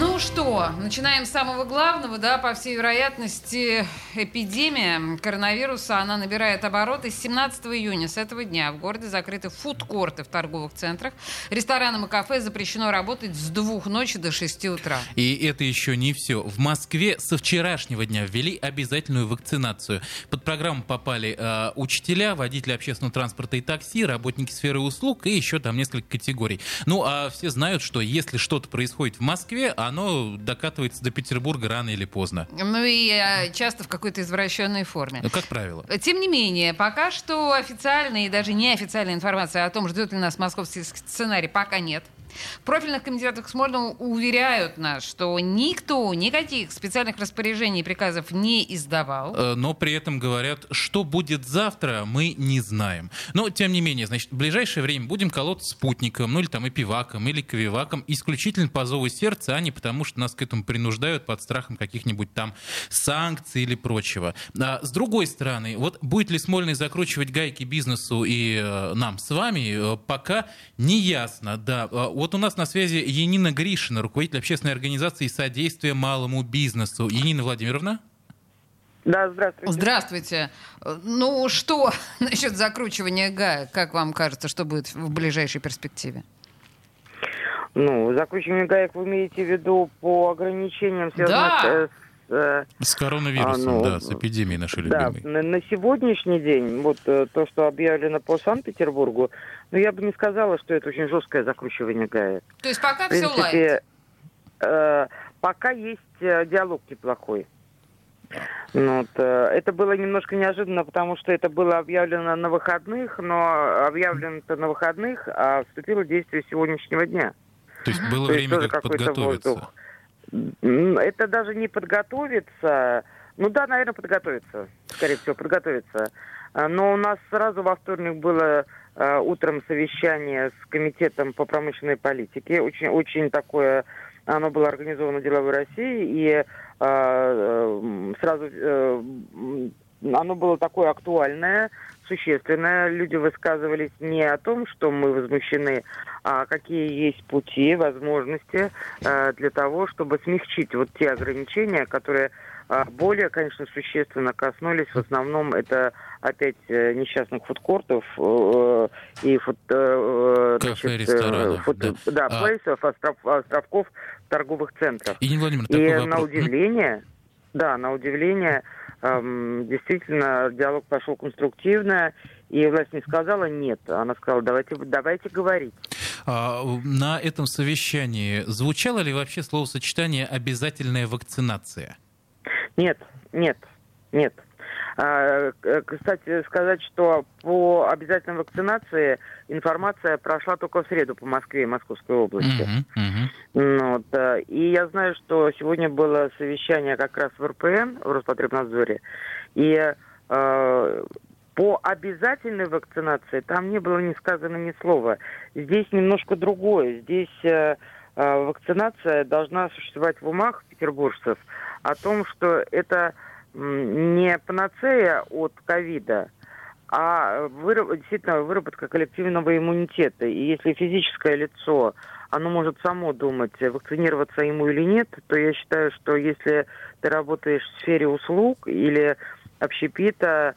Ну что, начинаем с самого главного, да, по всей вероятности, эпидемия коронавируса, она набирает обороты с 17 июня, с этого дня. В городе закрыты фудкорты в торговых центрах. Ресторанам и кафе запрещено работать с двух ночи до 6 утра. И это еще не все. В Москве со вчерашнего дня ввели обязательную вакцинацию. Под программу попали э, учителя, водители общественного транспорта и такси, работники сферы услуг и еще там несколько категорий. Ну, а все знают, что если что-то происходит в Москве, оно докатывается до Петербурга рано или поздно. Ну и э, часто в какой-то извращенной форме. Ну, как правило. Тем не менее, пока что официальной и даже неофициальной информации о том, ждет ли нас московский сценарий, пока нет. В профильных комитетах Смольного уверяют нас, что никто никаких специальных распоряжений и приказов не издавал. Э, но при этом говорят, что будет завтра, мы не знаем. Но, тем не менее, значит, в ближайшее время будем колоть спутником, ну или там эпиваком, или кавиваком, исключительно по зову сердца, а не потому, что нас к этому принуждают под страхом каких-нибудь там санкций или прочего. А с другой стороны, вот будет ли Смольный закручивать гайки бизнесу и э, нам с вами, э, пока не ясно. Да, вот у нас на связи Енина Гришина, руководитель общественной организации содействия малому бизнесу. Енина Владимировна? Да, здравствуйте. Здравствуйте. Ну что насчет закручивания гаек? Как вам кажется, что будет в ближайшей перспективе? Ну, закручивание гаек вы имеете в виду по ограничениям, связанным да. с, э, с коронавирусом, а, ну, да, с эпидемией нашей любимой. Да, на, на сегодняшний день, вот э, то, что объявлено по Санкт-Петербургу, ну, я бы не сказала, что это очень жесткое закручивание гаек. То есть пока все лайт? Э, пока есть э, диалог неплохой. Ну, вот, э, это было немножко неожиданно, потому что это было объявлено на выходных, но объявлено это на выходных, а вступило в действие сегодняшнего дня. То есть было То время как подготовиться? Воздух. Это даже не подготовиться. Ну да, наверное, подготовиться. Скорее всего, подготовиться. А, но у нас сразу во вторник было э, утром совещание с комитетом по промышленной политике. Очень, очень такое, оно было организовано деловой России, и э, э, сразу э, оно было такое актуальное, существенное. Люди высказывались не о том, что мы возмущены, а какие есть пути, возможности э, для того, чтобы смягчить вот те ограничения, которые э, более, конечно, существенно коснулись. В основном это опять э, несчастных фудкортов и фуд, Кафе, значит, фуд, да, да а... плейсов, остров, островков торговых центрах. И, Владимир, и на удивление, да, на удивление, эм, действительно диалог пошел конструктивно, и власть не сказала нет, она сказала давайте, давайте говорить. А, на этом совещании звучало ли вообще словосочетание «обязательная вакцинация»? Нет, нет, нет. А, кстати, сказать, что по обязательной вакцинации информация прошла только в среду по Москве и Московской области. Uh-huh, uh-huh. Вот, э, и я знаю, что сегодня было совещание как раз в РПН, в Роспотребнадзоре, и э, по обязательной вакцинации там не было ни сказано ни слова. Здесь немножко другое. Здесь э, э, вакцинация должна существовать в умах петербуржцев о том, что это не панацея от ковида, а выраб, действительно выработка коллективного иммунитета. И если физическое лицо, оно может само думать, вакцинироваться ему или нет, то я считаю, что если ты работаешь в сфере услуг или общепита,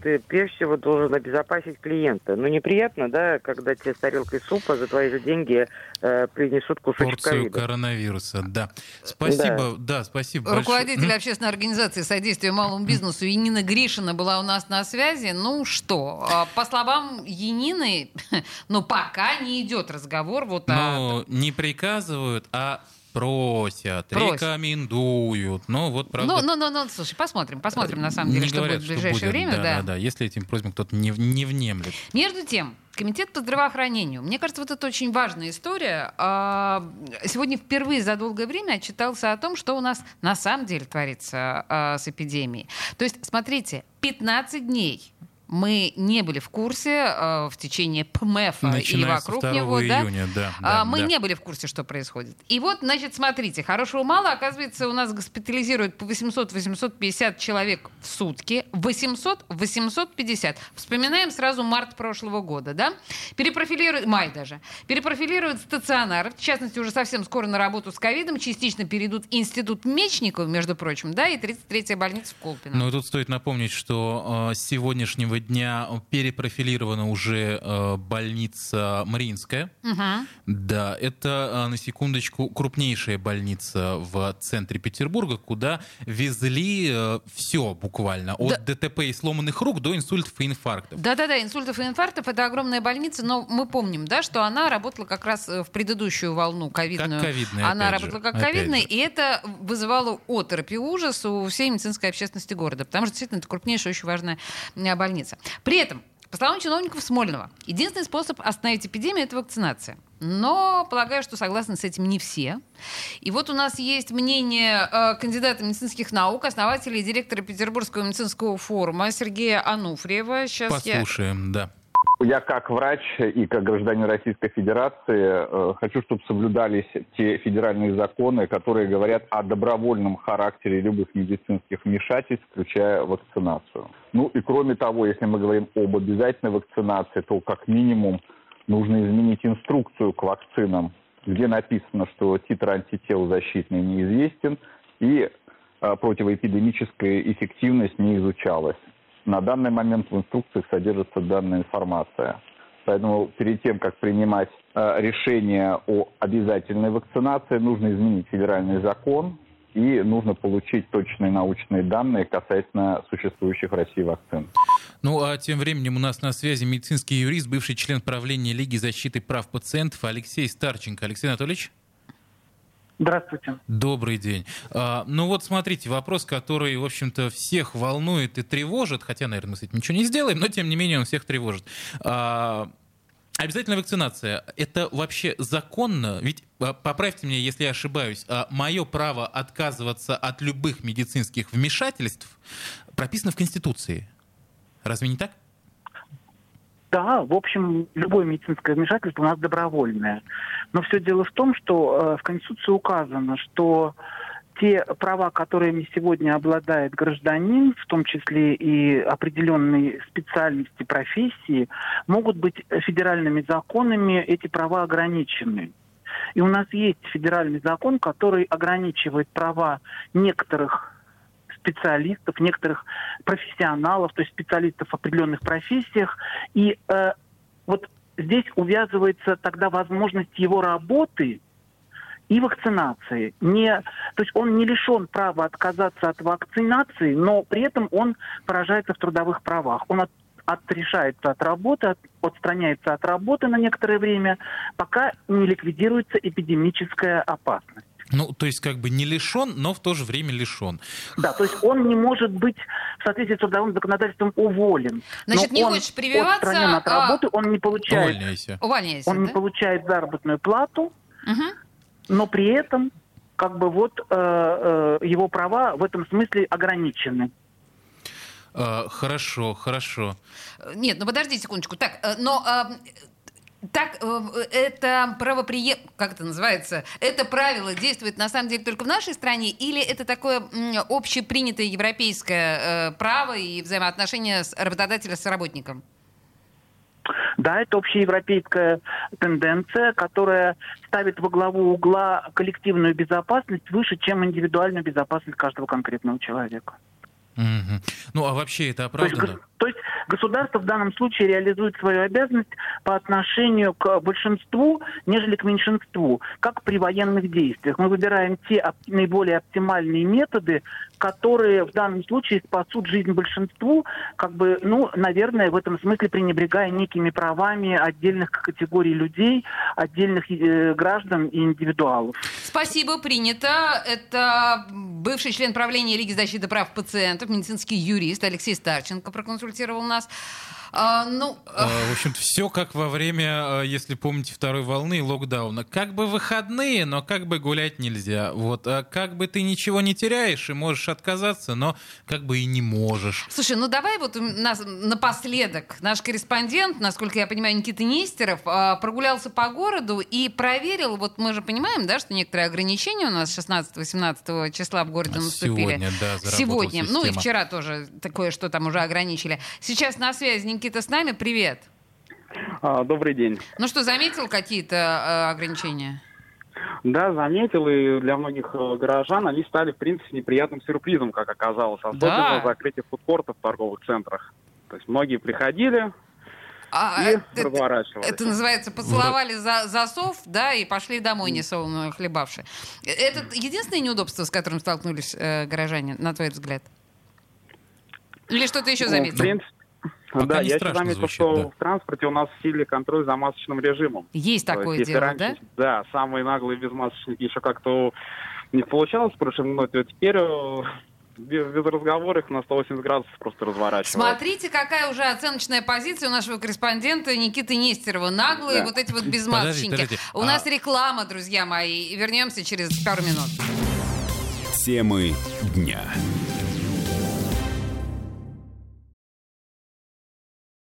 ты прежде всего должен обезопасить клиента. Ну, неприятно, да, когда тебе с тарелкой супа за твои же деньги э, принесут кусочек Порцию ковида. коронавируса, да. Спасибо, да, да спасибо Руководитель большое. общественной организации содействия малому бизнесу Енина Гришина была у нас на связи. Ну что, а, по словам Енины, ну пока не идет разговор вот Но о... не приказывают, а просят, просят, рекомендуют. Ну, вот правда. Ну, ну, ну, ну, слушай, посмотрим, посмотрим, на самом деле, не что говорят, будет в ближайшее будет, время. Да, да. да, да, если этим просьбам кто-то не, не внемлет. Между тем, Комитет по здравоохранению. Мне кажется, вот это очень важная история. А, сегодня впервые за долгое время отчитался о том, что у нас на самом деле творится а, с эпидемией. То есть, смотрите, 15 дней мы не были в курсе э, в течение ПМЭФа и вокруг него, да? Июня, да, а, да мы да. не были в курсе, что происходит. И вот, значит, смотрите, хорошего мало, оказывается, у нас госпитализируют по 800-850 человек в сутки, 800-850. Вспоминаем сразу март прошлого года, да? Перепрофилируют, май даже, перепрофилируют стационары, в частности, уже совсем скоро на работу с ковидом, частично перейдут институт Мечников, между прочим, да, и 33-я больница в Колпино. Ну, тут стоит напомнить, что э, с сегодняшнего дня перепрофилирована уже э, больница Мариинская. Угу. Да, это, э, на секундочку, крупнейшая больница в центре Петербурга, куда везли э, все буквально. От Да. ДТП и сломанных рук до инсультов и инфарктов. Да-да-да, инсультов и инфарктов это огромная больница, но мы помним, да, что она работала как раз в предыдущую волну ковидную. Как ковидная, Она опять же, работала как ковидная, и это вызывало оторопь и ужас у всей медицинской общественности города, потому что действительно это крупнейшая, очень важная э, больница. При этом, по словам чиновников Смольного, единственный способ остановить эпидемию – это вакцинация. Но полагаю, что согласны с этим не все. И вот у нас есть мнение э, кандидата медицинских наук, основателя и директора Петербургского медицинского форума Сергея Ануфриева. Сейчас я Послушаем, да. Я как врач и как гражданин Российской Федерации э, хочу, чтобы соблюдались те федеральные законы, которые говорят о добровольном характере любых медицинских вмешательств, включая вакцинацию. Ну и кроме того, если мы говорим об обязательной вакцинации, то как минимум нужно изменить инструкцию к вакцинам, где написано, что титр антител защитный неизвестен и э, противоэпидемическая эффективность не изучалась. На данный момент в инструкциях содержится данная информация. Поэтому перед тем, как принимать э, решение о обязательной вакцинации, нужно изменить федеральный закон и нужно получить точные научные данные касательно существующих в России вакцин. Ну, а тем временем у нас на связи медицинский юрист, бывший член правления Лиги защиты прав пациентов Алексей Старченко. Алексей Анатольевич? Здравствуйте. Добрый день. А, ну вот смотрите, вопрос, который, в общем-то, всех волнует и тревожит, хотя, наверное, мы с этим ничего не сделаем, но тем не менее он всех тревожит. А, обязательная вакцинация. Это вообще законно? Ведь, а, поправьте меня, если я ошибаюсь, мое право отказываться от любых медицинских вмешательств прописано в Конституции. Разве не так? Да, в общем, любое медицинское вмешательство у нас добровольное. Но все дело в том, что э, в Конституции указано, что те права, которыми сегодня обладает гражданин, в том числе и определенные специальности, профессии, могут быть федеральными законами эти права ограничены. И у нас есть федеральный закон, который ограничивает права некоторых специалистов, некоторых профессионалов, то есть специалистов в определенных профессиях. И э, вот здесь увязывается тогда возможность его работы и вакцинации. Не, то есть он не лишен права отказаться от вакцинации, но при этом он поражается в трудовых правах. Он от, отрешается от работы, от- отстраняется от работы на некоторое время, пока не ликвидируется эпидемическая опасность. Ну, то есть как бы не лишен, но в то же время лишен. Да, то есть он не может быть в соответствии с трудовым законодательством уволен. Значит, Но не он хочешь прививаться, отстранен от а- работы, он не получает, Увольняйся. Увольняйся, он не да? получает заработную плату, Мгм. но при этом как бы вот э, э, его права в этом смысле ограничены. А, хорошо, хорошо. Э, Нет, ну подожди секундочку. Так, э, но э, так э, это правоприем... Как это называется? Это правило действует на самом деле только в нашей стране или это такое общепринятое европейское э, право и взаимоотношения с работодателя с работником? Да, это общеевропейская тенденция, которая ставит во главу угла коллективную безопасность выше, чем индивидуальную безопасность каждого конкретного человека. Мгм. Ну, а вообще это То есть, оправдано? То есть государство в данном случае реализует свою обязанность по отношению к большинству, нежели к меньшинству, как при военных действиях. Мы выбираем те наиболее оптимальные методы, которые в данном случае спасут жизнь большинству, как бы, ну, наверное, в этом смысле пренебрегая некими правами отдельных категорий людей, отдельных э, граждан и индивидуалов. Спасибо, принято. Это бывший член правления Лиги защиты прав пациентов, медицинский юрист Алексей Старченко проконсультировал нас. А, ну, а, в общем-то, все как во время, э, если помните, второй волны локдауна. Как бы выходные, но как бы гулять нельзя. Вот, а как бы ты ничего не теряешь и можешь отказаться, но как бы и не можешь. Слушай, ну давай вот у нас напоследок наш корреспондент, насколько я понимаю, Никита Нестеров, а, прогулялся по городу и проверил, вот мы же понимаем, да, что некоторые ограничения у нас 16-18 числа в городе наступили. Сегодня, да, Сегодня, система. ну и вчера тоже такое, что там уже ограничили. Сейчас на связи Никита с нами, привет. А, добрый день. Ну что, заметил какие-то э, ограничения? Да, заметил, и для многих э, горожан они стали, в принципе, неприятным сюрпризом, как оказалось, особенно да. закрытие фудкортов в торговых центрах. То есть многие приходили, а, и это, разворачивались. Это называется поцеловали за засов, да, и пошли домой несолоно хлебавши. Это единственное неудобство, с которым столкнулись э, горожане, на твой взгляд? Или что-то еще заметил? Ну, в принципе, Пока да, я еще заметил, звучит, что да. в транспорте у нас в силе контроль за масочным режимом. Есть такое есть, дело, раньше, да? Да, самые наглые безмасочники еще как-то не получалось в прошлом году, а теперь э, без, без разговора их на 180 градусов просто разворачивают. Смотрите, какая уже оценочная позиция у нашего корреспондента Никиты Нестерова. Наглые да. вот эти вот безмасочники. Подожди, подожди. У а... нас реклама, друзья мои. Вернемся через пару минут. Темы дня.